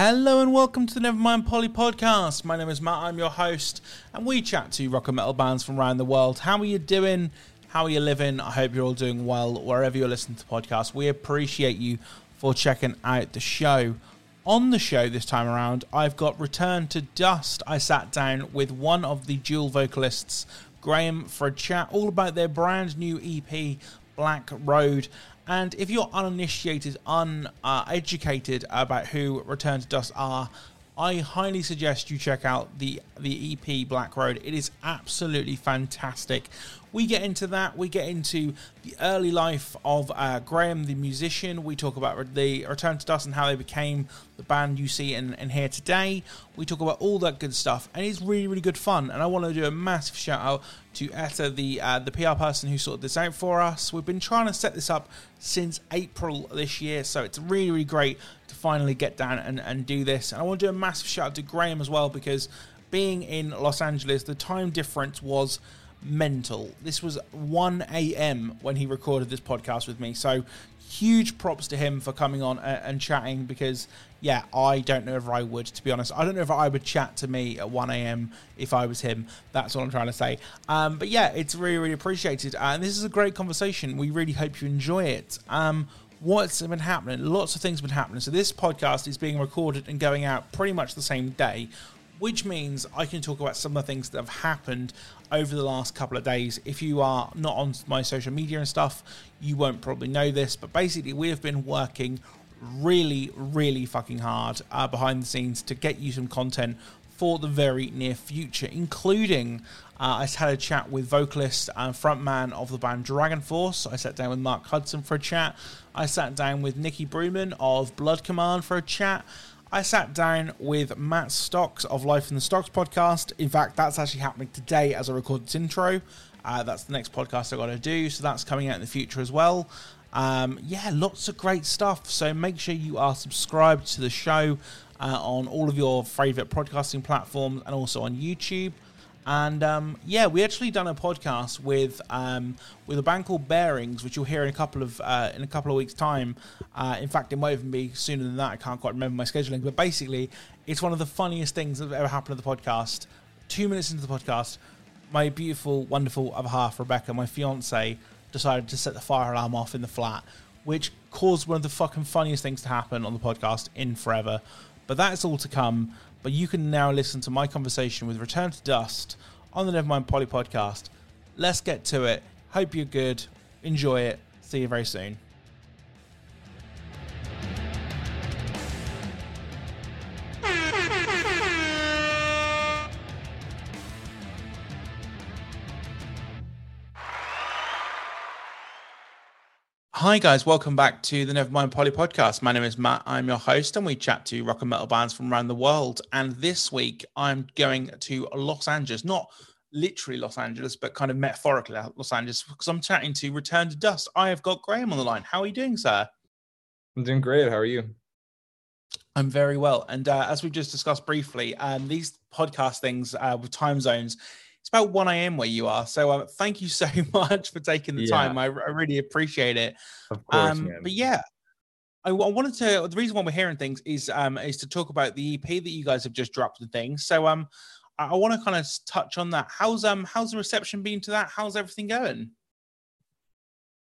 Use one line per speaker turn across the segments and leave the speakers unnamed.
Hello and welcome to the Nevermind Polly podcast. My name is Matt, I'm your host, and we chat to rock and metal bands from around the world. How are you doing? How are you living? I hope you're all doing well wherever you're listening to the podcast. We appreciate you for checking out the show. On the show this time around, I've got Return to Dust. I sat down with one of the dual vocalists, Graham, for a chat all about their brand new EP, Black Road. And if you're uninitiated, uneducated about who Return to Dust are, I highly suggest you check out the the EP Black Road. It is absolutely fantastic. We get into that. We get into the early life of uh, Graham, the musician. We talk about the Return to Dust and how they became the band you see and, hear today. We talk about all that good stuff, and it's really, really good fun. And I want to do a massive shout out to Etta, the uh, the PR person who sorted this out for us. We've been trying to set this up since April this year, so it's really, really great to finally get down and, and do this. And I want to do a massive shout out to Graham as well because being in Los Angeles, the time difference was mental. This was 1 a.m. when he recorded this podcast with me. So huge props to him for coming on and chatting because yeah i don't know if i would to be honest. I don't know if i would chat to me at 1am if i was him. That's what i'm trying to say. Um, but yeah it's really really appreciated. Uh, and this is a great conversation. We really hope you enjoy it. Um, what's been happening? Lots of things have been happening. So this podcast is being recorded and going out pretty much the same day which means I can talk about some of the things that have happened over the last couple of days. If you are not on my social media and stuff, you won't probably know this, but basically, we have been working really, really fucking hard uh, behind the scenes to get you some content for the very near future, including uh, I had a chat with vocalist and frontman of the band DragonForce. I sat down with Marc Hudson for a chat. I sat down with Nikki Brumen of Blood Command for a chat. I sat down with Matt Stocks of Life in the Stocks podcast. In fact, that's actually happening today as I record this intro. Uh, that's the next podcast I got to do, so that's coming out in the future as well. Um, yeah, lots of great stuff. So make sure you are subscribed to the show uh, on all of your favorite podcasting platforms and also on YouTube. And um, yeah, we actually done a podcast with um, with a band called Bearings, which you'll hear in a couple of uh, in a couple of weeks' time. Uh, in fact, it might even be sooner than that. I can't quite remember my scheduling, but basically, it's one of the funniest things that ever happened to the podcast. Two minutes into the podcast, my beautiful, wonderful other half, Rebecca, my fiance, decided to set the fire alarm off in the flat, which caused one of the fucking funniest things to happen on the podcast in forever. But that's all to come. But you can now listen to my conversation with Return to Dust on the Nevermind Polly podcast. Let's get to it. Hope you're good. Enjoy it. See you very soon. Hi, guys. Welcome back to the Nevermind Polly podcast. My name is Matt. I'm your host, and we chat to rock and metal bands from around the world. And this week, I'm going to Los Angeles, not literally Los Angeles, but kind of metaphorically Los Angeles, because I'm chatting to Return to Dust. I have got Graham on the line. How are you doing, sir?
I'm doing great. How are you?
I'm very well. And uh, as we've just discussed briefly, um, these podcast things uh, with time zones, it's about 1 a.m. where you are. So uh, thank you so much for taking the yeah. time. I, I, really appreciate it.
Of course, um,
But yeah, I, I, wanted to. The reason why we're hearing things is um, is to talk about the EP that you guys have just dropped and things. So um, I, I want to kind of touch on that. How's um how's the reception been to that? How's everything going?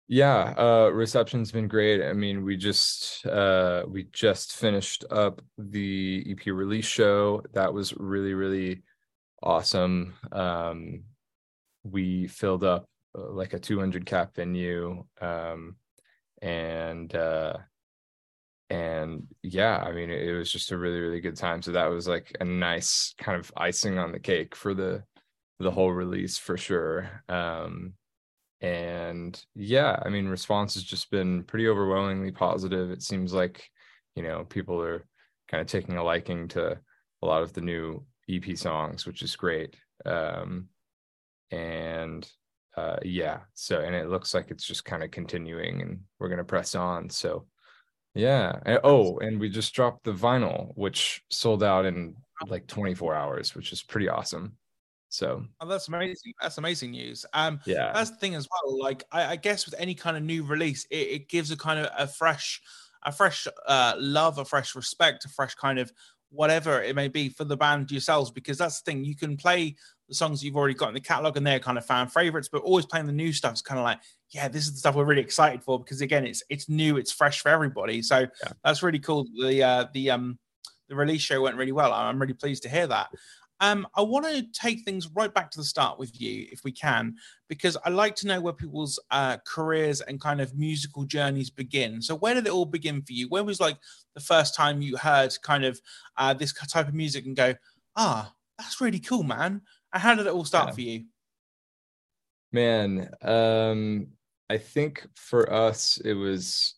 Yeah, uh, reception's been great. I mean, we just uh, we just finished up the EP release show. That was really really awesome. Um, we filled up uh, like a 200 cap venue, um, and uh, and yeah, I mean, it, it was just a really really good time. So that was like a nice kind of icing on the cake for the the whole release for sure. Um, and yeah, I mean, response has just been pretty overwhelmingly positive. It seems like you know people are kind of taking a liking to a lot of the new EP songs, which is great. Um, and uh, yeah, so and it looks like it's just kind of continuing, and we're gonna press on. So yeah. And, oh, and we just dropped the vinyl, which sold out in like 24 hours, which is pretty awesome. So
oh, that's amazing. That's amazing news. Um,
yeah,
that's the thing as well. Like, I, I guess with any kind of new release, it, it gives a kind of a fresh a fresh uh, love, a fresh respect, a fresh kind of whatever it may be for the band yourselves because that's the thing you can play the songs you've already got in the catalog and they're kind of fan favorites but always playing the new stuff is kind of like yeah this is the stuff we're really excited for because again it's it's new it's fresh for everybody so yeah. that's really cool the uh the um the release show went really well i'm really pleased to hear that um, I want to take things right back to the start with you, if we can, because I like to know where people's uh, careers and kind of musical journeys begin. So, where did it all begin for you? Where was like the first time you heard kind of uh, this type of music and go, ah, that's really cool, man? And how did it all start yeah. for you?
Man, um, I think for us, it was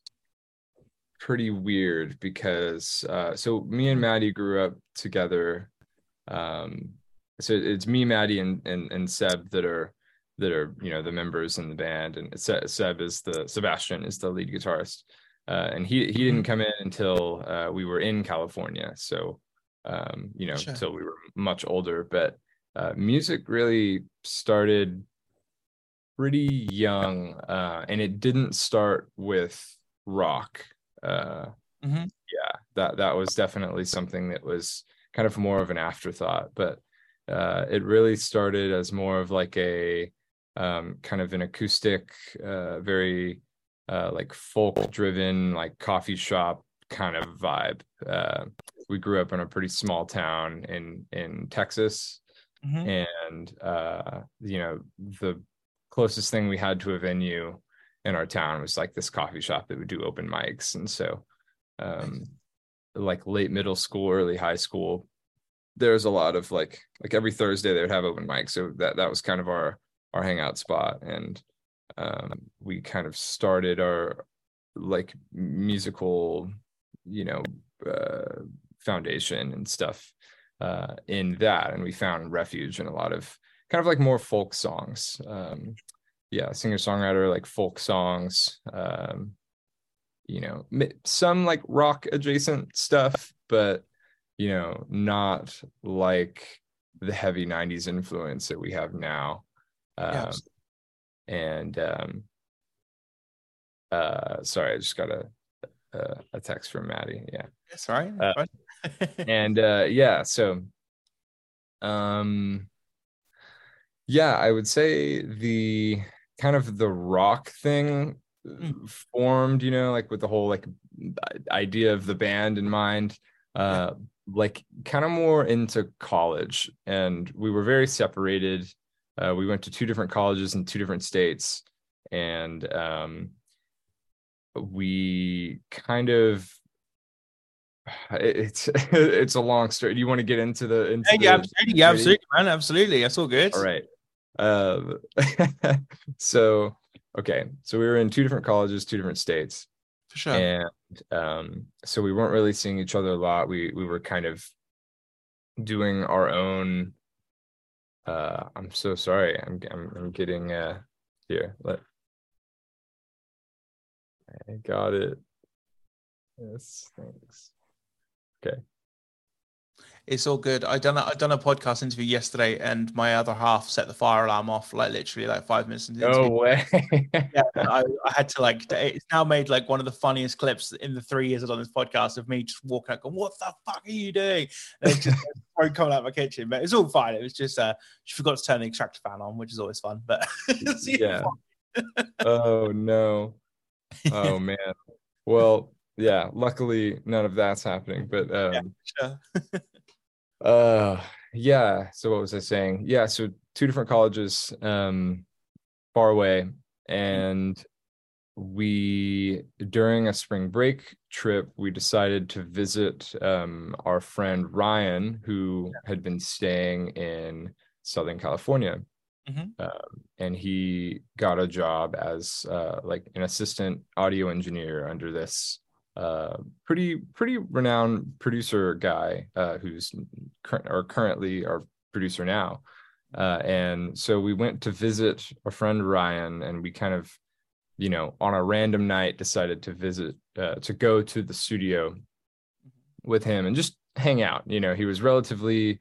pretty weird because uh, so me and Matty grew up together um, so it's me, Matty, and, and and Seb that are that are you know the members in the band, and Seb is the Sebastian is the lead guitarist, uh, and he he didn't mm-hmm. come in until uh, we were in California, so um, you know sure. until we were much older. But uh, music really started pretty young, uh, and it didn't start with rock. Uh, mm-hmm. Yeah, that that was definitely something that was kind of more of an afterthought but uh, it really started as more of like a um, kind of an acoustic uh, very uh, like folk driven like coffee shop kind of vibe uh, we grew up in a pretty small town in in texas mm-hmm. and uh, you know the closest thing we had to a venue in our town was like this coffee shop that would do open mics and so um, like late middle school, early high school, there's a lot of like like every Thursday they would have open mic. So that that was kind of our our hangout spot. And um, we kind of started our like musical, you know, uh, foundation and stuff uh, in that. And we found refuge in a lot of kind of like more folk songs. Um, yeah, singer songwriter like folk songs. Um, you know some like rock adjacent stuff but you know not like the heavy 90s influence that we have now. Um, and um uh sorry i just got a a, a text from matty. Yeah.
Sorry
uh, and uh yeah so um yeah i would say the kind of the rock thing Mm. formed you know like with the whole like idea of the band in mind uh like kind of more into college. And we were very separated. Uh, we went to two different colleges in two different states. And um we kind of it's it's a long story. Do you want to get into the into
yeah, the, absolutely yeah absolutely man absolutely. That's all good.
All right. Um so okay, so we were in two different colleges, two different states.
For sure.
And um, so we weren't really seeing each other a lot. We we were kind of doing our own. Uh, I'm so sorry. I'm I'm, I'm getting uh here. Let I got it. Yes, thanks. Okay
it's all good. I done a, I done a podcast interview yesterday, and my other half set the fire alarm off like literally like five minutes into
the No way.
yeah, I, I, had to like. It's now made like one of the funniest clips in the three years I've done this podcast of me just walking out, going, "What the fuck are you doing?" And it's just coming out of my kitchen, but it's all fine. It was just uh, she forgot to turn the extractor fan on, which is always fun. But
yeah. oh no. Oh man. Well, yeah. Luckily, none of that's happening. But um, yeah, sure uh yeah so what was i saying? Yeah so two different colleges um far away and we during a spring break trip we decided to visit um our friend ryan who had been staying in southern california. Mm-hmm. um, and he got a job as uh, like an assistant audio engineer under this uh, pretty pretty renowned producer guy uh, who's cur- or currently our producer now. Uh, and so we went to visit a friend Ryan, and we kind of, you know, on a random night decided to visit uh, to go to the studio with him and just hang out. You know, he was relatively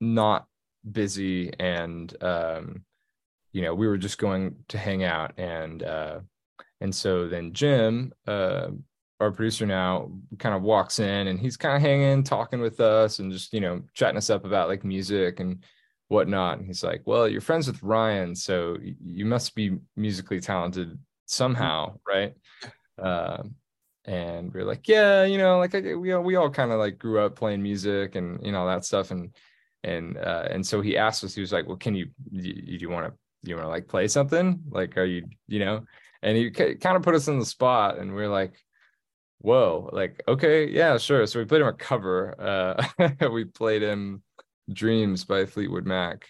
not busy, and um, you know, we were just going to hang out and. Uh, and so then Jim, uh, our producer now kind of walks in and he's kind of hanging talking with us and just you know chatting us up about like music and whatnot. And he's like well you're friends with ryan so you must be musically talented somehow right? Um, and we are like yeah you know like we all, we all kind of like grew up playing music and you know that stuff. And and uh, and so he asked us he was like well can you do you, want to you want to like play something? Like are you you know? And he kind of put us in the spot and we are like whoa like okay yeah sure. So we played him a cover uh we played him dreams by fleetwood mac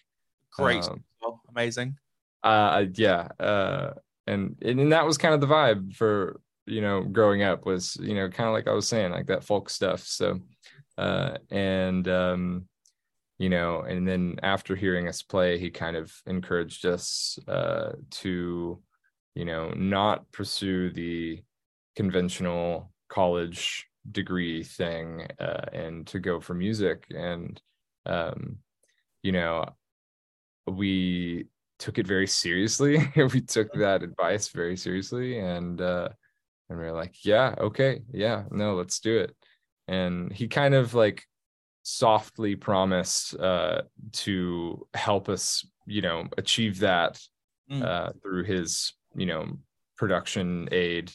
great um, oh, amazing.
Uh yeah uh and and that was kind of the vibe for you know growing up was you know kind of like i was saying like that folk stuff so uh and um you know and then after hearing us play he kind of encouraged us uh to you know not pursue the conventional college degree thing uh, and to go for music. And um you know we took it very seriously. We took that advice very seriously. And uh and we are like yeah okay yeah no let's do it. And he kind of like softly promised uh to help us you know achieve that mm. uh through his you know production aid.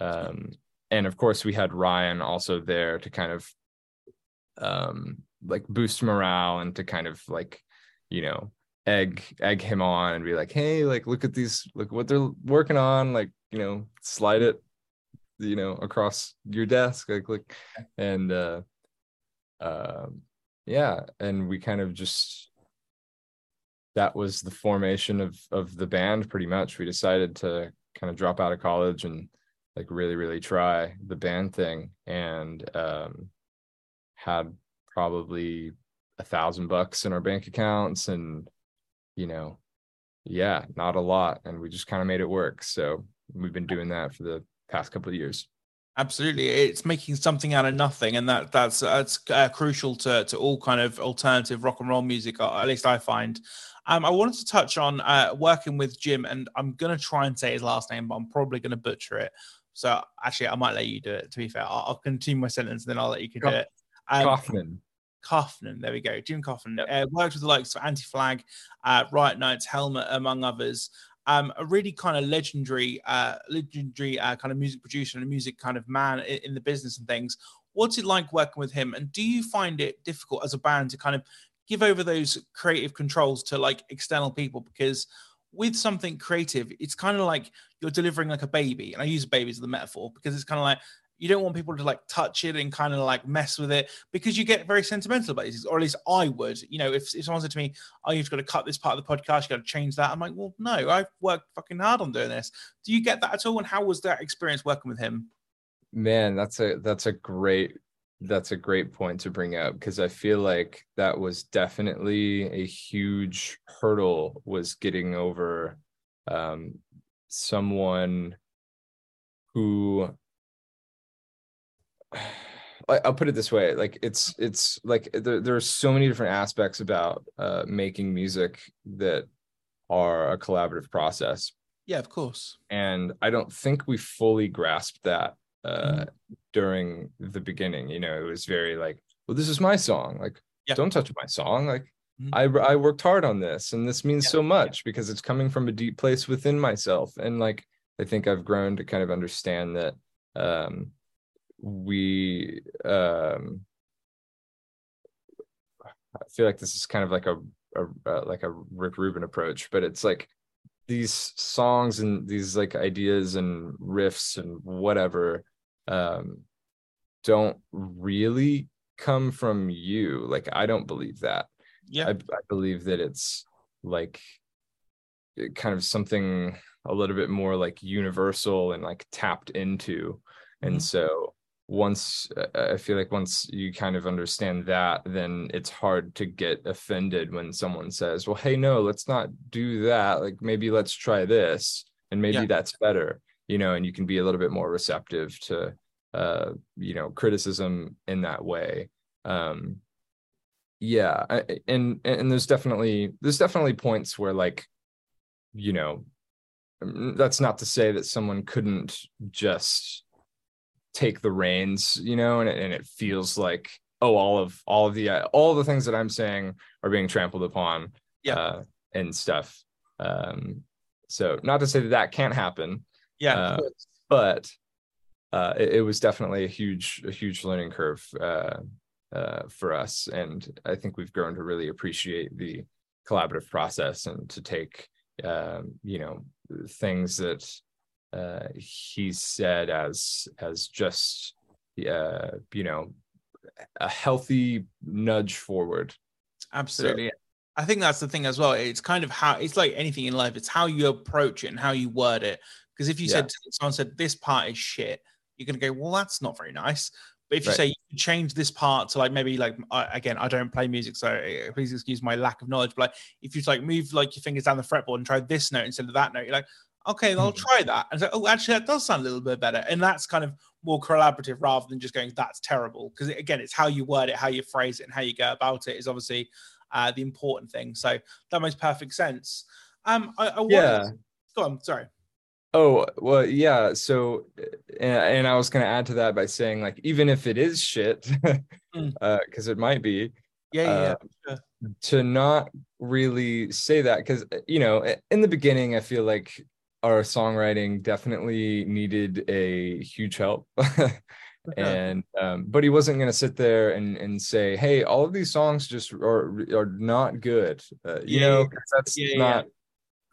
Um and of course we had Ryan also there to kind of um like boost morale and to kind of like you know egg egg him on and be like hey like look at these look what they're working on like you know slide it you know across your desk like like and uh uh, yeah and we kind of just that was the formation of of the band pretty much. We decided to kind of drop out of college and like really really try the band thing and um had probably a thousand bucks in our bank accounts and you know yeah not a lot. And we just kind of made it work. So we've been doing that for the past couple of years.
Absolutely. It's making something out of nothing. And that that's that's uh, crucial to to all kind of alternative rock and roll music at least i find. Um, I wanted to touch on uh, working with Jim, and I'm going to try and say his last name, but I'm probably going to butcher it. So actually, I might let you do it. To be fair, I'll, I'll continue my sentence, and then I'll let you do it.
Um, Kaufman.
Kaufman, there we go. Jim Kaufman yep. uh, worked with the likes of Anti Flag, uh, Riot Knights, Helmet, among others. Um, a really kind of legendary, uh, legendary uh, kind of music producer and a music kind of man in, in the business and things. What's it like working with him? And do you find it difficult as a band to kind of give over those creative controls to like external people? Because with something creative, it's kind of like you're delivering like a baby. And I use baby as the metaphor because it's kind of like you don't want people to like touch it and kind of like mess with it because you get very sentimental about it, or at least I would. You know, if, if someone said to me, Oh, you've got to cut this part of the podcast, you got to change that. I'm like, Well, no, I've worked fucking hard on doing this. Do you get that at all? And how was that experience working with him?
Man, that's a that's a great that's a great point to bring up because I feel like that was definitely a huge hurdle was getting over um, someone who I'll put it this way like it's it's like there, there are so many different aspects about uh, making music that are a collaborative process.
Yeah of course.
And I don't think we fully grasped that uh, mm-hmm. during the beginning. You know, it was very like, well, this is my song. Like, yeah. don't touch my song. Like, mm-hmm. I I worked hard on this, and this means yeah. so much because it's coming from a deep place within myself. And like, I think I've grown to kind of understand that um, we. Um, I feel like this is kind of like a, a uh, like a Rick Rubin approach, but it's like these songs and these like ideas and riffs and whatever um, don't really come from you. Like, I don't believe that.
Yeah. I,
I believe that it's like kind of something a little bit more like universal and like tapped into. Mm-hmm. And so once I feel like once you kind of understand that, then it's hard to get offended when someone says, well, hey, no, let's not do that. Like maybe let's try this and maybe yeah. that's better you know, and you can be a little bit more receptive to, uh, you know, criticism in that way. Um, yeah, and and there's definitely there's definitely points where like, you know, mm, that's not to say that someone couldn't just take the reins you know and, and it feels like oh all of all of the uh, all the things that i'm saying are being trampled upon
Yeah.
uh, and stuff um so not to say that that can't happen
Yeah.
Uh, but uh, it, it was definitely a huge, a huge learning curve uh, uh, for us, and I think we've grown to really appreciate the collaborative process and to take, um, you know, things that uh, he said as as just, uh, you know, a healthy nudge forward.
Absolutely. I think that's the thing as well. It's kind of how it's like anything in life. It's how you approach it and how you word it. Because if you said someone said this part is shit, you're gonna go, well, that's not very nice. But if you
Right.
say you change this part to like maybe like I, again, I don't play music, so uh, please excuse my lack of knowledge. But like if you like move like your fingers down the fretboard and try this note instead of that note, you're like, okay, I'll
Mhm.
try that. And so, like, oh, actually, that does sound a little bit better. And that's kind of more collaborative rather than just going, that's terrible. Because again, it's how you word it, how you phrase it, and how you go about it is obviously uh, the important thing. So that makes perfect sense. Um, I, I wanted-
Yeah.
Go on. Sorry.
Oh well, yeah. So, and, and I was going to add to that by saying, like, even if it is shit, because
Mm.
it might be,
Yeah, yeah, yeah.
uh,
sure.
to not really say that because you know in the beginning i feel like our songwriting definitely needed a huge help and um, but he wasn't going to sit there and and say hey all of these songs just are are not good uh, you
Yeah,
know that's
Yeah, yeah,
not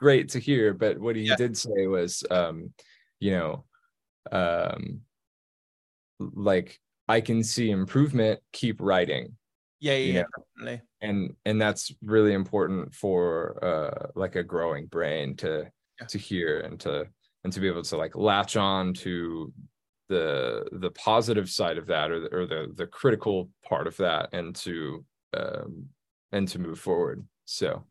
great to hear but what he
Yeah.
did say was um you know um like i can see improvement keep writing
yeah, yeah, yeah, definitely.
and and that's really important for uh like a growing brain to
Yeah.
to hear and to and to be able to like latch on to the the positive side of that or the, or the the critical part of that and to um and to move forward so.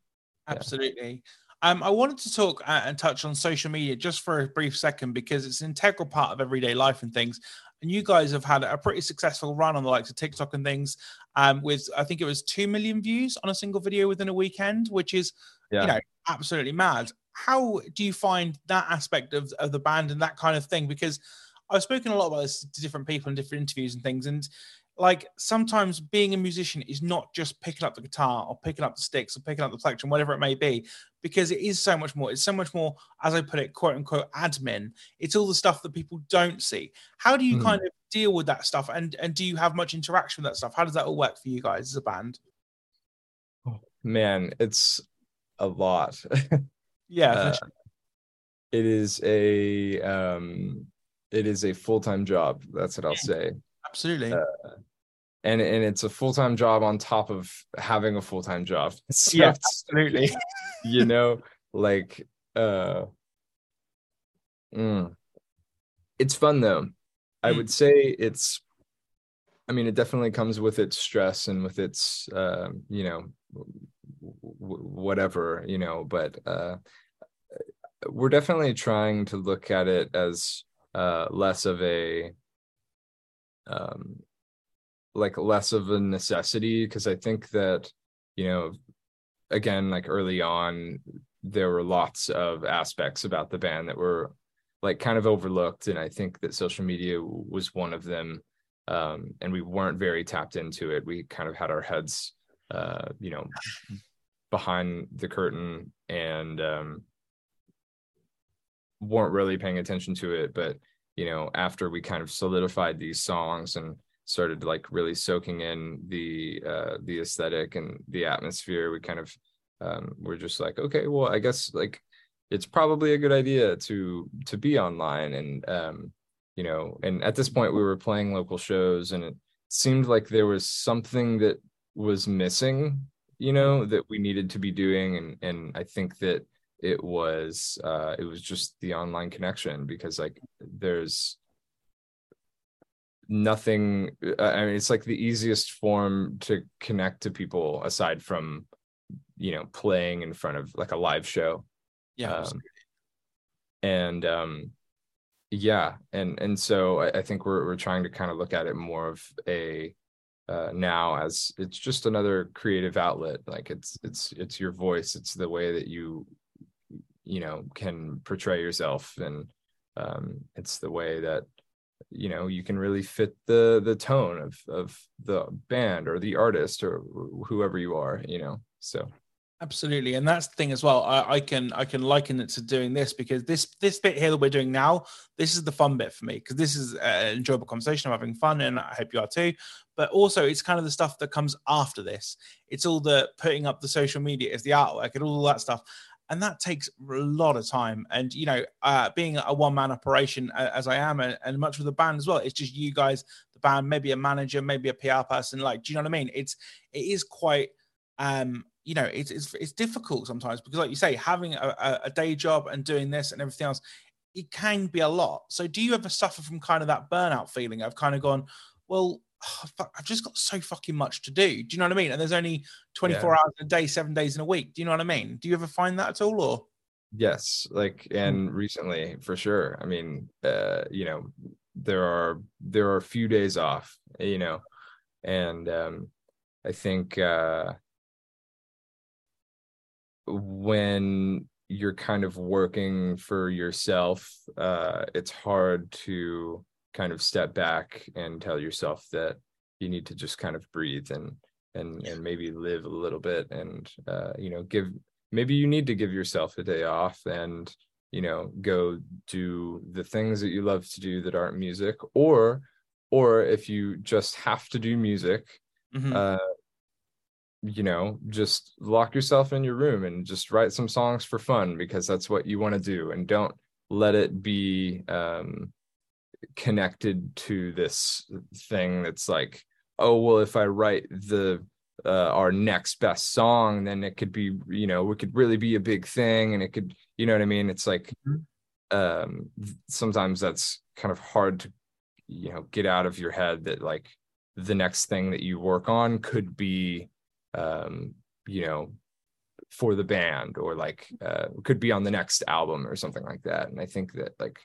Absolutely. Um, I wanted to talk uh, and touch on social media just for a brief second because it's an integral part of everyday life and things. And you guys have had a pretty successful run on the likes of TikTok and things. Um, with I think it was two million views on a single video within a weekend, which is
yeah
you know absolutely mad. How do you find that aspect of, of the band and that kind of thing? Because I've spoken a lot about this to different people in different interviews and things, and like sometimes being a musician is not just picking up the guitar or picking up the sticks or picking up the plectrum, whatever it may be, because it is so much more. It's so much more, as I put it, quote unquote, admin. It's all the stuff that people don't see. How do you
Mhm.
kind of deal with that stuff? And and do you have much interaction with that stuff? How does that all work for you guys as a band?
man it's a lot
Yeah,
Uh, it is a um it is a full-time job that's what i'll
Yeah.
say
absolutely.
uh, and and it's a full-time job on top of having a full-time job so
yeah, absolutely.
you know like uh mm. it's fun though i
Mm.
would say it's i mean it definitely comes with its stress and with its um you know w- whatever you know but uh we're definitely trying to look at it as uh less of a um like less of a necessity because i think that you know again like early on there were lots of aspects about the band that were like kind of overlooked and i think that social media was one of them um and we weren't very tapped into it. We kind of had our heads uh you know behind the curtain and um weren't really paying attention to it. But you know after we kind of solidified these songs and started like really soaking in the uh the aesthetic and the atmosphere we kind of um we're just like okay well i guess like it's probably a good idea to to be online. And um you know and at this point we were playing local shows and it seemed like there was something that was missing you know that we needed to be doing and and i think that it was uh it was just the online connection because like there's nothing uh, i mean it's like the easiest form to connect to people aside from you know playing in front of like a live show.
Yeah,
um, and um yeah and and so I, I think we're we're trying to kind of look at it more of a uh now as it's just another creative outlet. Like it's it's it's your voice. It's the way that you you know can portray yourself. And um it's the way that you know you can really fit the the tone of of the band or the artist or whoever you are you know so.
Absolutely and that's the thing as well I, I, can i can liken it to doing this because this this bit here that we're doing now this is the fun bit for me because this is an enjoyable conversation i'm having fun and i hope you are too but also it's kind of the stuff that comes after this. It's all the putting up the social media as the artwork and all that stuff and that takes a lot of time. And you know, uh, being a one man operation uh, as I am, and, and, much with the band as well, it's just you guys, the band, maybe a manager, maybe a PR person. Like, do you know what I mean? It's it is quite. Um, you know, it's, it's it's difficult sometimes because, like you say, having a, a day job and doing this and everything else, it can be a lot. So, do you ever suffer from kind of that burnout feeling i've kind of gone, well, oh, fuck, I've just got so fucking much to do. Do you know what I mean? And there's only 24 yeah. hours in a day, seven days in a week. Do you know what I mean? Do you ever find that at all or?
Yes, like hmm. and recently for sure. I mean, uh, you know, there are there are a few days off, you know, and um I think uh when you're kind of working for yourself, uh it's hard to kind of step back and tell yourself that you need to just kind of breathe and and and maybe live a little bit and uh, you know give maybe you need to give yourself a day off and you know go do the things that you love to do that aren't music or or if you just have to do music mm-hmm. uh you know just lock yourself in your room and just write some songs for fun because that's what you want to do and don't let it be um connected to this thing that's like oh well if i write the uh, our next best song then it could be you know it could really be a big thing and it could you know what i mean it's like mm-hmm. um sometimes that's kind of hard to you know get out of your head that like the next thing that you work on could be um you know for the band or like uh could be on the next album or something like that and i think that like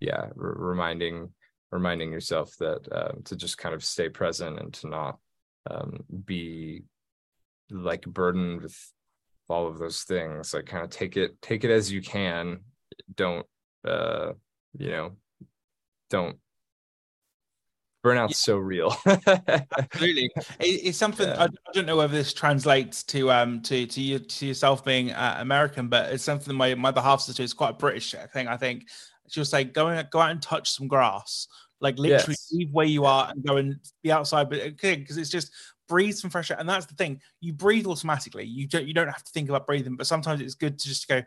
yeah r- reminding reminding yourself that uh, to just kind of stay present and to not um, be like burdened with all of those things. Like kind of take it take it as you can. Don't uh you know don't burnout's yeah. so real.
Absolutely. It, it's something yeah. I, I, don't know whether this translates to um to to you to yourself being uh, american but it's something my my other half sister is quite british thing i think she'll say go and go out and touch some grass. Like literally yes. leave where you are and go and be outside but okay because it's just breathe some fresh air and that's the thing. You breathe automatically. You don't you don't have to think about breathing but sometimes it's good to just go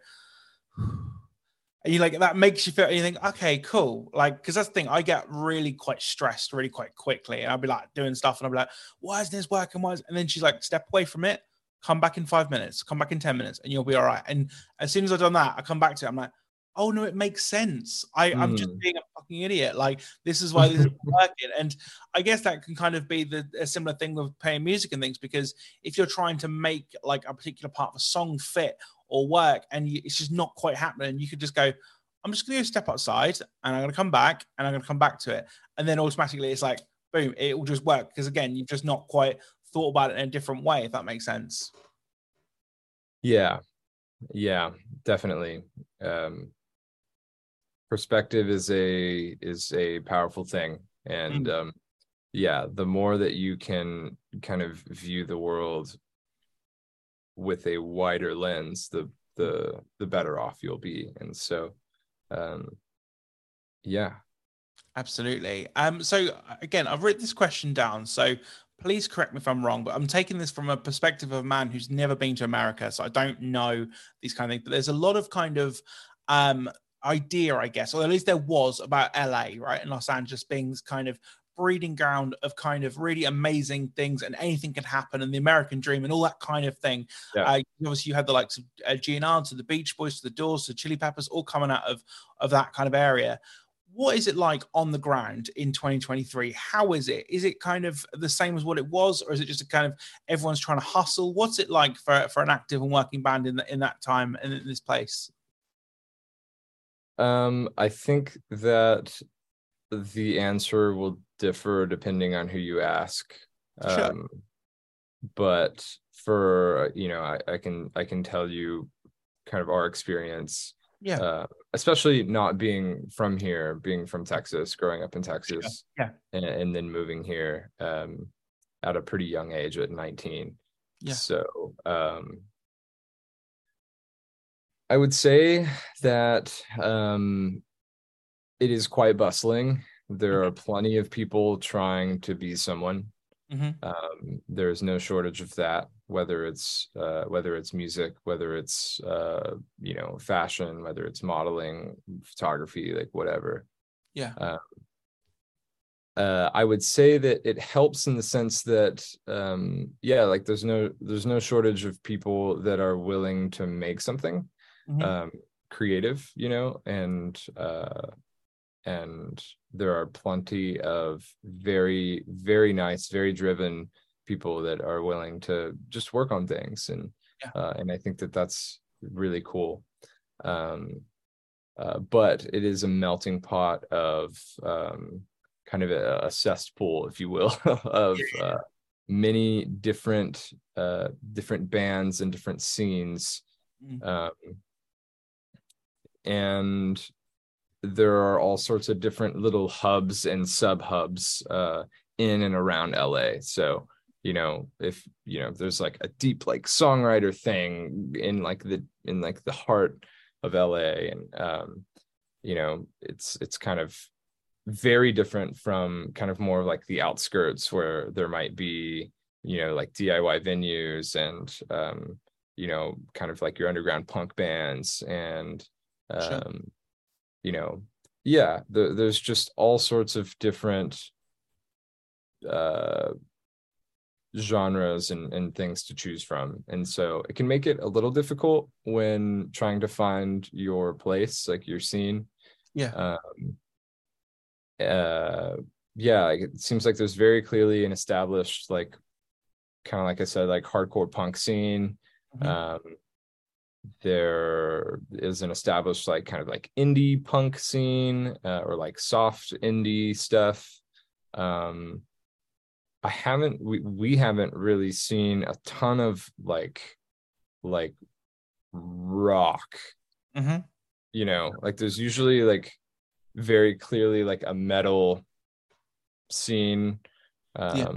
and you like that makes you feel you think okay cool. Like because that's the thing i get really quite stressed really quite quickly and i'll be like doing stuff and i'll be like why isn't this working? Why is and then she's like step away from it. Come back in five minutes. Come back in 10 minutes and you'll be all right. And as soon as i've done that i come back to it i'm like oh no, it makes sense. I, mm. I'm just hmm. being a fucking idiot. Like this is why this is working. And I guess that can kind of be the a similar thing with playing music and things because if you're trying to make like a particular part of a song fit or work and you, it's just not quite happening, you could just go, I'm just gonna go step outside and I'm gonna come back and I'm gonna come back to it. And then automatically it's like, boom, it will just work. Because again, you've just not quite thought about it in a different way, if that makes sense.
Yeah. Yeah, definitely. Um perspective is a is a powerful thing. And mm. um yeah the more that you can kind of view the world with a wider lens the the the better off you'll be. And so um yeah.
Absolutely. Um so again i've written this question down so please correct me if i'm wrong but i'm taking this from a perspective of a man who's never been to america so i don't know these kind of things but there's a lot of kind of um idea, I guess, or at least there was about LA, right, and Los Angeles being this kind of breeding ground of kind of really amazing things and anything can happen and the American dream and all that kind of thing. Yeah. Uh, obviously, you had the likes of uh, GNR to the Beach Boys to the Doors to Chili Peppers all coming out of, of that kind of area. What is it like on the ground in 2023? How is it? Is it kind of the same as what it was, or is it just a kind of everyone's trying to hustle? What's it like for, for an active and working band in, the, in that time and in this place?
Um, I think that the answer will differ depending on who you ask. Sure. Um, but for you know, I, I can I can tell you kind of our experience.
Yeah.
Uh, especially not being from here, being from Texas, growing up in Texas,
Yeah.
and, and then moving here um, at a pretty young age at 19.
Yeah.
So um, I would say that um, it is quite bustling. There are plenty of people trying to be someone.
hmm
Um, there's no shortage of that, whether it's uh, whether it's music, whether it's uh, you know fashion, whether it's modeling, photography, like whatever.
Yeah.
Um, uh, I would say that it helps in the sense that um, yeah, like there's no there's no shortage of people that are willing to make something
Mhm.
um, creative, you know, and uh, and there are plenty of very very nice, very driven people that are willing to just work on things, and
Yeah.
uh, and I think that that's really cool. Um, uh, but it is a melting pot of um, kind of a, a cesspool, if you will, of uh, many different uh, different bands and different scenes
Mm.
um, and there are all sorts of different little hubs and sub hubs uh, in and around LA. So you know if you know there's like a deep like songwriter thing in like the in like the heart of LA, and um, you know it's it's kind of very different from kind of more like the outskirts where there might be you know like DIY venues and um, you know kind of like your underground punk bands and
Sure.
um, you know yeah there, there's just all sorts of different uh genres and, and things to choose from and so it can make it a little difficult when trying to find your place like your scene
Yeah.
um uh yeah it seems like there's very clearly an established like kind of like i said like hardcore punk scene
Mhm.
um there is an established like kind of like indie punk scene uh, or like soft indie stuff um i haven't we, we haven't really seen a ton of like like rock
Mhm.
you know like there's usually like very clearly like a metal scene um
Yeah.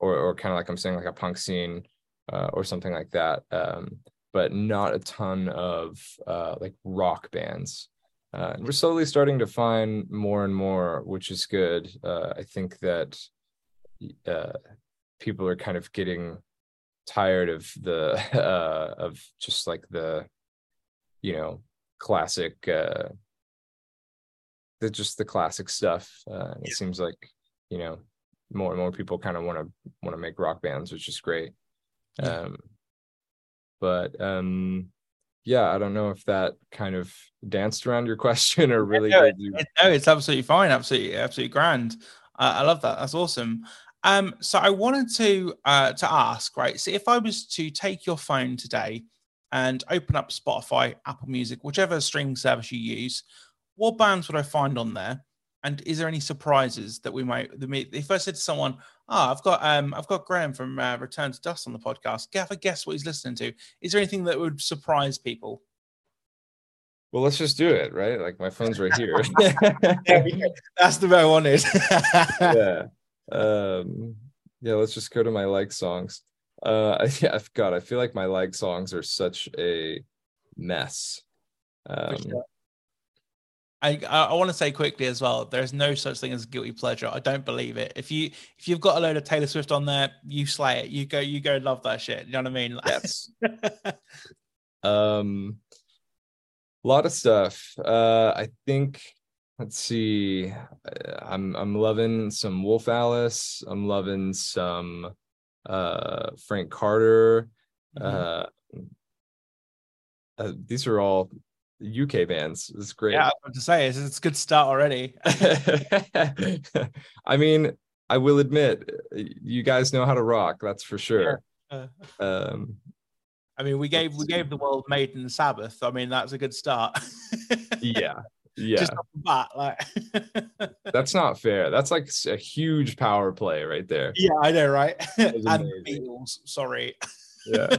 or or kind of like i'm saying like a punk scene uh, or something like that um but not a ton of uh like rock bands. Uh, and we're slowly starting to find more and more which is good. Uh i think that uh people are kind of getting tired of the uh of just like the you know classic uh the just the classic stuff. Uh and it seems like you know more and more people kind of want to want to make rock bands which is great. Um but um yeah i don't know if that kind of danced around your question or really
no,
you
It- no, it's absolutely fine. Absolutely, absolutely grand. Uh, I love that. That's awesome. Um, so I wanted to uh, to ask, right? So if I was to take your phone today and open up Spotify, Apple Music, whichever streaming service you use, what bands would I find on there? And is there any surprises that we might? If I said to someone, "Ah, I've got um, I've got Graham from uh, Return to Dust on the podcast," have a guess what he's listening to? Is there anything that would surprise people?
well let's just do it right like my phone's right here
That's the way one is.
yeah um yeah let's just go to my like songs uh yeah got i feel like my like songs are such a mess um
sure. I I, want to say quickly as well. There's no such thing as guilty pleasure. I don't believe it. If you if you've got a load of Taylor Swift on there, you slay it. You go you go love that shit. You know what I mean?
Yes um a lot of stuff uh i think let's see uh, i'm i'm loving some wolf alice i'm loving some uh frank carter
Mhm.
uh, uh these are all uk bands it's great
yeah, I to say it's, it's a good start already.
I mean, I will admit, you guys know how to rock. That's for sure.
Uh,
Um,
I mean, we gave we gave the world Maiden Sabbath. I mean, that's a good start.
yeah, yeah.
Just off the bat, like.
That's not fair. That's like a huge power play right there.
yeah, I know, right? and. Beatles. Sorry,
Yeah,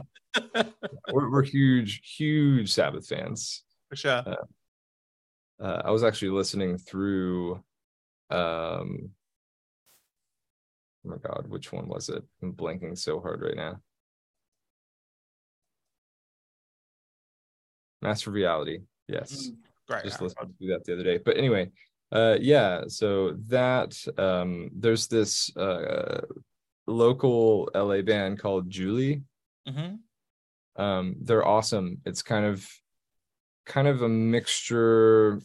we're, we're huge, huge Sabbath fans.
For sure.
uh, I was actually listening through um oh my god, which one was it? I'm blanking so hard right now. Master Reality. Yes.
Mm, Great.
Just listened to that the other day. But anyway, uh yeah, so that um there's this uh local LA band called Julie.
Mhm.
Um they're awesome. It's kind of kind of a mixture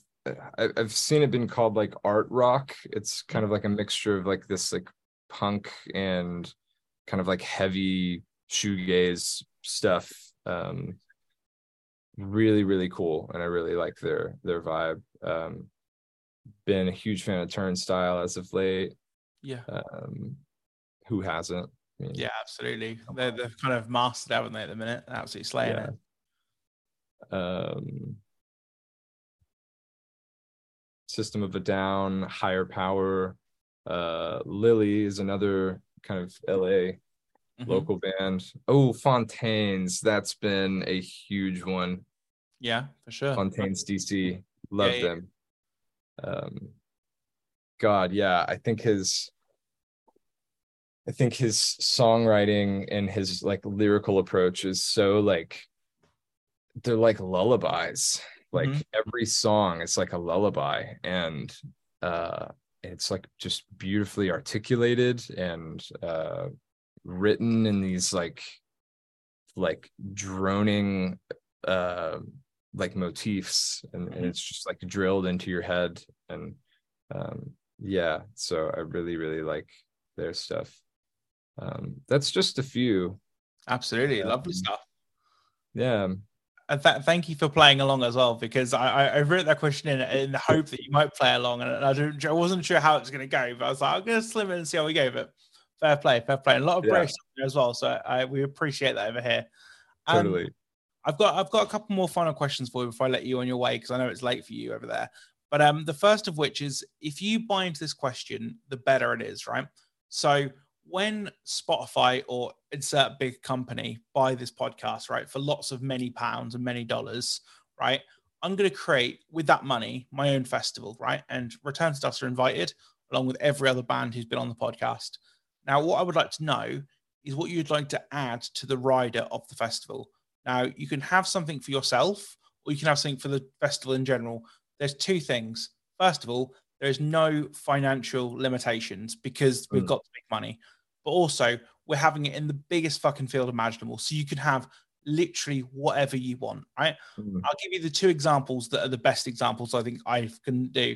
I've seen it been called like art rock. It's kind of like a mixture of like this like punk and kind of like heavy shoegaze stuff. Um, really, really cool, and I really like their their vibe. Um, been a huge fan of Turnstile as of late.
Yeah.
Um, who hasn't? I mean,
Yeah, absolutely. They're, they've kind of mastered, haven't they, at the minute? Absolutely slaying
Yeah.
it.
Um system of a down higher power uh lily is another kind of la
Mhm.
local band oh fontaines that's been a huge one
Yeah, for sure.
fontaines dc love
Yeah, yeah.
them um god yeah i think his i think his songwriting and his like lyrical approach is so like they're like lullabies like
Mhm.
every song is like a lullaby and uh it's like just beautifully articulated and uh written in these like like droning uh like motifs and, and
Mhm.
it's just like drilled into your head and um yeah so i really really like their stuff um that's just a few
Absolutely. Lovely stuff.
yeah
And th- thank you for playing along as well, because I, I, wrote that question in, in the hope that you might play along, and I, don't, I wasn't sure how it's going to go, but I was like, I'm going to slim it and see how we go. But fair play, fair play, and a lot of
Yeah.
British there as well. So I, we appreciate that over here. Um,
totally
I've got I've got a couple more final questions for you before I let you on your way because I know it's late for you over there. But um, the first of which is if you buy into this question, the better it is, right? So when Spotify or insert big company buy this podcast, right, for lots of many pounds and many dollars, right? I'm going to create with that money my own festival, right? And Return to Dust are invited along with every other band who's been on the podcast. Now, what I would like to know is what you'd like to add to the rider of the festival. Now, you can have something for yourself or you can have something for the festival in general. There's two things. First of all, there's no financial limitations because we've
Mm.
got to make money. But also, we're having it in the biggest fucking field imaginable. So you can have literally whatever you want, right?
Mm.
I'll give you the two examples that are the best examples I think I can do.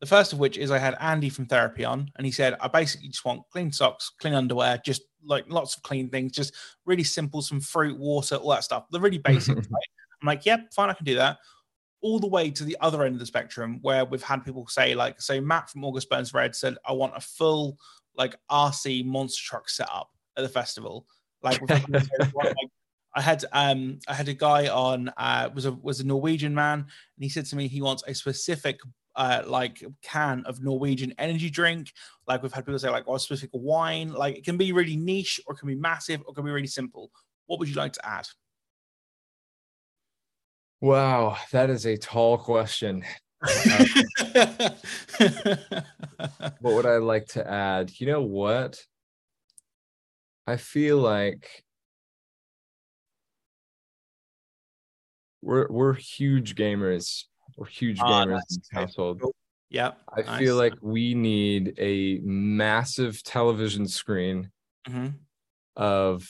The first of which is I had Andy from therapy on, and he said, I basically just want clean socks, clean underwear, just like lots of clean things, just really simple, some fruit, water, all that stuff. The really basic. right? I'm like, yep, fine, I can do that. All the way to the other end of the spectrum, where we've had people say, like, so Matt from August Burns Red said, I want a full like RC monster truck setup at the festival. Like, we've had people say, "I like, I had um I had a guy on uh was a was a Norwegian man and he said to me he wants a specific uh like can of Norwegian energy drink. Like we've had people say like or a specific wine. Like it can be really niche or it can be massive or it can be really simple. What would you like to add?
wow that is a tall question what would I like to add? You know what? I feel like we're we're huge gamers. We're huge
Ah,
gamers in this
Okay.
household.
yeah.
I
nice.
feel like we need a massive television screen
hmm
of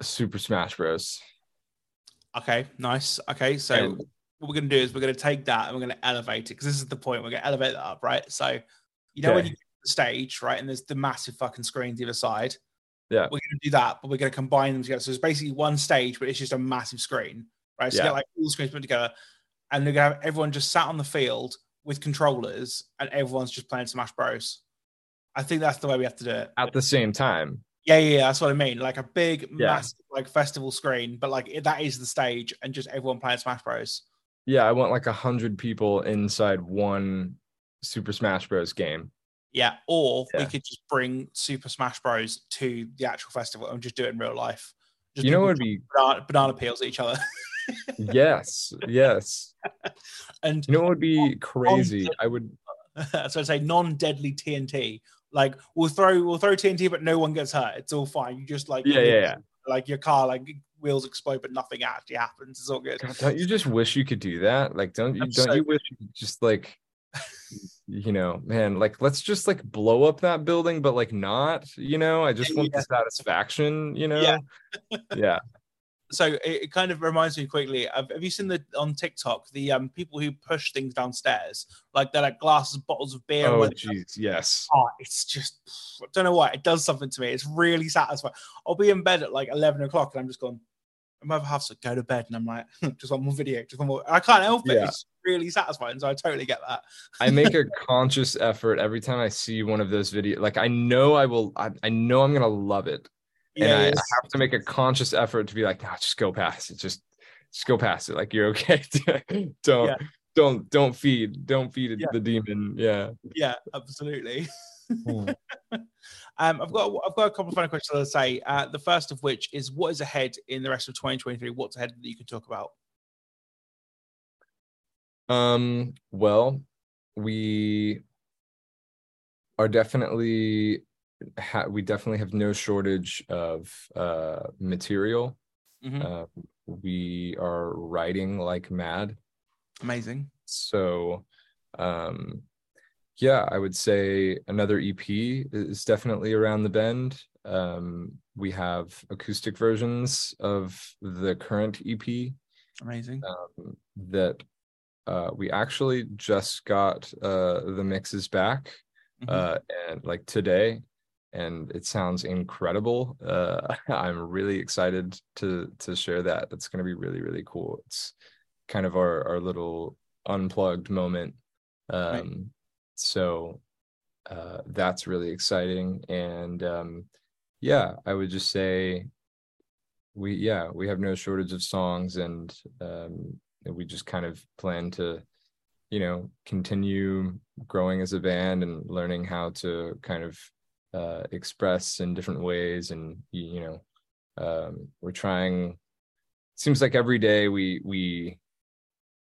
Super Smash Bros.
Okay, nice. Okay, so
And-
what we're going to do is we're going to take that and we're going to elevate it because this is the point. We're going to elevate that up, right? So, you know, when you get to the stage, right, and there's the massive fucking screens either side.
Yeah.
We're going to do that, but we're going to combine them together. So it's basically one stage, but it's just a massive screen, right? So you get like all the screens put together, and they're going to have everyone just sat on the field with controllers, and everyone's just playing Smash Bros. I think that's the way we have to do it.
At the same time.
Yeah, yeah, yeah, that's what I mean. Like a big,
Yeah.
massive, like festival screen, but like it- that is the stage, and just everyone playing Smash Bros.
Yeah, I want like a hundred people inside one Super Smash Bros. game.
Yeah, or we could just bring Super Smash Bros to the actual festival and just do it in real life. Just
You know what would be
banana, banana peels at each other.
yes, yes.
And
you know what would be crazy? I would.
so I say non-deadly TNT. Like we'll throw we'll throw TNT, but no one gets hurt. It's all fine. You just like
yeah yeah yeah.
Like your car like wheels explode, but nothing actually happens. It's all good.
God, don't you just wish you could do that? Like, don't you? I'm don't so you wish you could just like, you know, man, like let's just like blow up that building, but like not. You know, I just want yeah. the satisfaction. You know, yeah, yeah
so it, it, kind of reminds me quickly. Have, have you seen the on TikTok the um people who push things downstairs like they're like glasses, bottles of beer?
Oh jeez, yes.
Oh, it's just I don't know why it does something to me. It's really satisfying. I'll be in bed at like eleven o'clock and I'm just going. My other half's like, go to bed, and I'm like, just one more video, just one more. I can't help it. Yeah. It's really satisfying, so I totally get that.
I make a conscious effort every time I see one of those videos. Like I know I will. I, I know I'm gonna love it and I, I, have to make a conscious effort to be like, no, just go past it. Just just go past it. Like you're okay. don't yeah. don't don't feed don't feed yeah. the demon. Yeah.
Yeah, absolutely. Hmm. Um, I've got I've got a couple of final questions to say. Uh, the first of which is what is ahead in the rest of 2023? What's ahead that you can talk about?
Um. Well, we are definitely ha- we definitely have no shortage of uh, material. Mm-hmm. Uh, we are writing like mad.
Amazing.
So, um, yeah, I would say another EP is definitely around the bend. Um, we have acoustic versions of the current EP.
Amazing.
Um, that uh, we actually just got uh, the mixes back mm-hmm. uh, and like today and it sounds incredible. Uh, I'm really excited to to share that. That's going to be really really cool. It's kind of our our little unplugged moment. Um, right. So uh, that's really exciting, and um, yeah, I would just say we yeah we have no shortage of songs, and um, we just kind of plan to you know continue growing as a band and learning how to kind of uh, express in different ways. And you, know um, we're trying seems like every day we we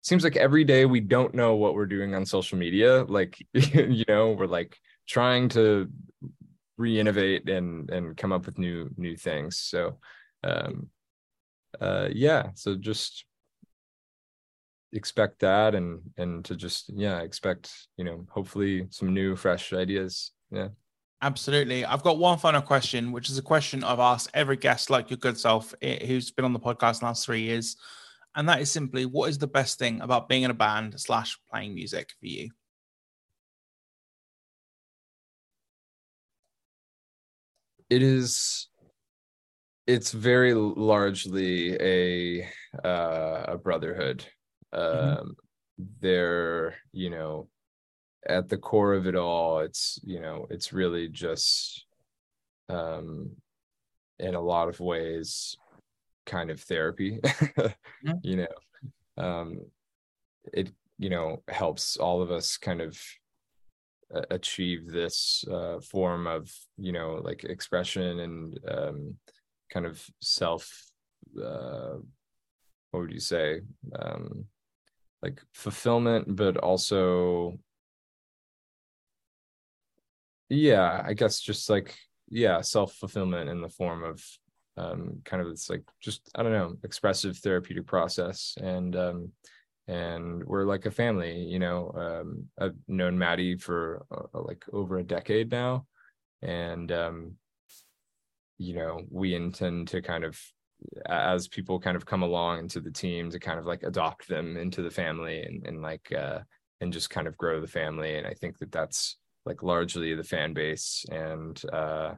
seems like every day we don't know what we're doing on social media like you know we're like trying to re-innovate and and come up with new new things so um uh yeah so just expect that and and to just yeah expect you know hopefully some new fresh ideas yeah
Absolutely. I've got one final question, which is a question I've asked every guest, like your good self, eh, who's been on the podcast last three years. And that is simply what is the best thing about being in a band slash playing music for you?
It is it's very largely a uh, a brotherhood. Mm-hmm. Um, they're you know at the core of it all it's you know it's really just um in a lot of ways kind of therapy mm-hmm. you know um it you know helps all of us kind of achieve this uh, form of you know like expression and um kind of self uh what would you say um like fulfillment but also yeah i guess just like yeah self-fulfillment in the form of um kind of it's like just i don't know expressive therapeutic process. And um and we're like a family you know um i've known matty for uh, like over a decade now. And um you know we intend to kind of as people kind of come along into the team to kind of like adopt them into the family and, and like uh and just kind of grow the family. And i think that that's like largely the fan base. And uh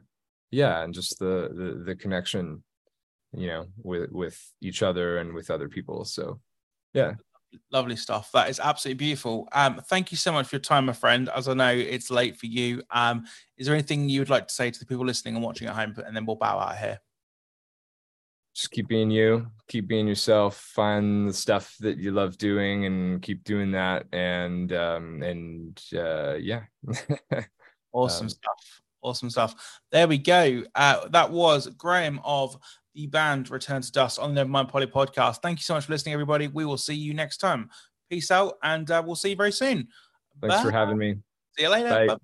yeah and just the the, the connection you know with with each other and with other people so yeah.
Lovely stuff. That is absolutely beautiful. Um thank you so much for your time my friend as i know it's late for you. Um is there anything you would like to say to the people listening and watching at home and then we'll bow out here?
Just keep being you. Keep being yourself. Find the stuff that you love doing and keep doing that and um and uh yeah.
Awesome um, stuff awesome stuff there we go uh that was graham of the band return to dust on the nevermind polly podcast thank you so much for listening everybody we will see you next time Peace out, and uh, we'll see you very soon.
Thanks
Bye.
for having me.
See you later.
Bye.
Bye.